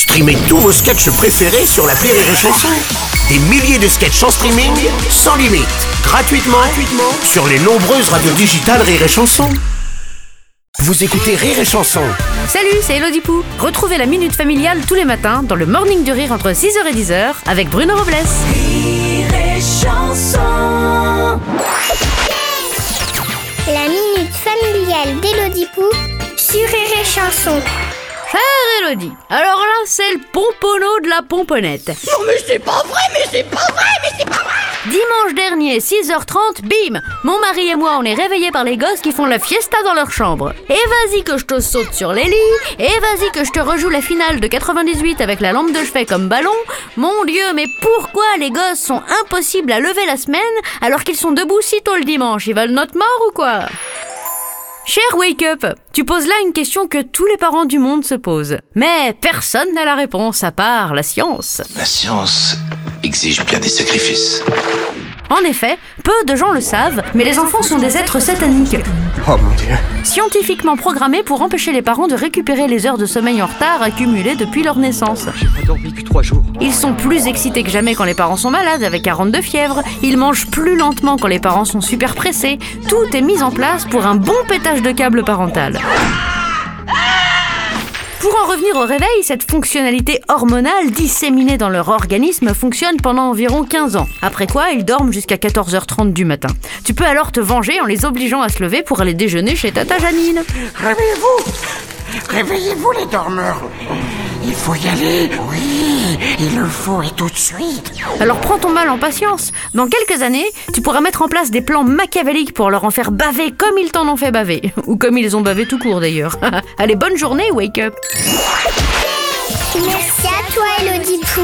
Streamez tous vos sketchs préférés sur la Rire et Chanson. Des milliers de sketchs en streaming, sans limite, gratuitement, gratuitement sur les nombreuses radios digitales Rire et Chanson. Vous écoutez Rire et Chanson Salut, c'est Elodie Pou. Retrouvez la Minute Familiale tous les matins dans le Morning du Rire entre 6h et 10h avec Bruno Robles. La minute familiale d'Élodie Pou sur Rire et Chanson. Chère Elodie, alors là, c'est le pomponneau de la pomponnette. Non mais c'est pas vrai, mais c'est pas vrai, mais c'est pas vrai Dimanche dernier, 6h30, bim Mon mari et moi, on est réveillés par les gosses qui font la fiesta dans leur chambre. Et vas-y que je te saute sur les lits, et vas-y que je te rejoue la finale de 98 avec la lampe de chevet comme ballon. Mon Dieu, mais pourquoi les gosses sont impossibles à lever la semaine alors qu'ils sont debout si tôt le dimanche? Ils veulent notre mort ou quoi? Cher Wake Up, tu poses là une question que tous les parents du monde se posent. Mais personne n'a la réponse à part la science. La science exige bien des sacrifices. En effet, peu de gens le savent, mais les enfants sont des êtres sataniques. Oh mon dieu Scientifiquement programmés pour empêcher les parents de récupérer les heures de sommeil en retard accumulées depuis leur naissance. J'ai pas dormi que trois jours. Ils sont plus excités que jamais quand les parents sont malades avec 42 fièvres. Ils mangent plus lentement quand les parents sont super pressés. Tout est mis en place pour un bon pétage de câble parental. Pour en revenir au réveil, cette fonctionnalité hormonale disséminée dans leur organisme fonctionne pendant environ 15 ans. Après quoi, ils dorment jusqu'à 14h30 du matin. Tu peux alors te venger en les obligeant à se lever pour aller déjeuner chez Tata Janine. Réveillez-vous Réveillez-vous les dormeurs Il faut y aller, oui, il le faut et tout de suite Alors prends ton mal en patience. Dans quelques années, tu pourras mettre en place des plans machiavéliques pour leur en faire baver comme ils t'en ont fait baver. Ou comme ils ont bavé tout court d'ailleurs. Allez, bonne journée, wake up Merci à toi, Élodie Pou.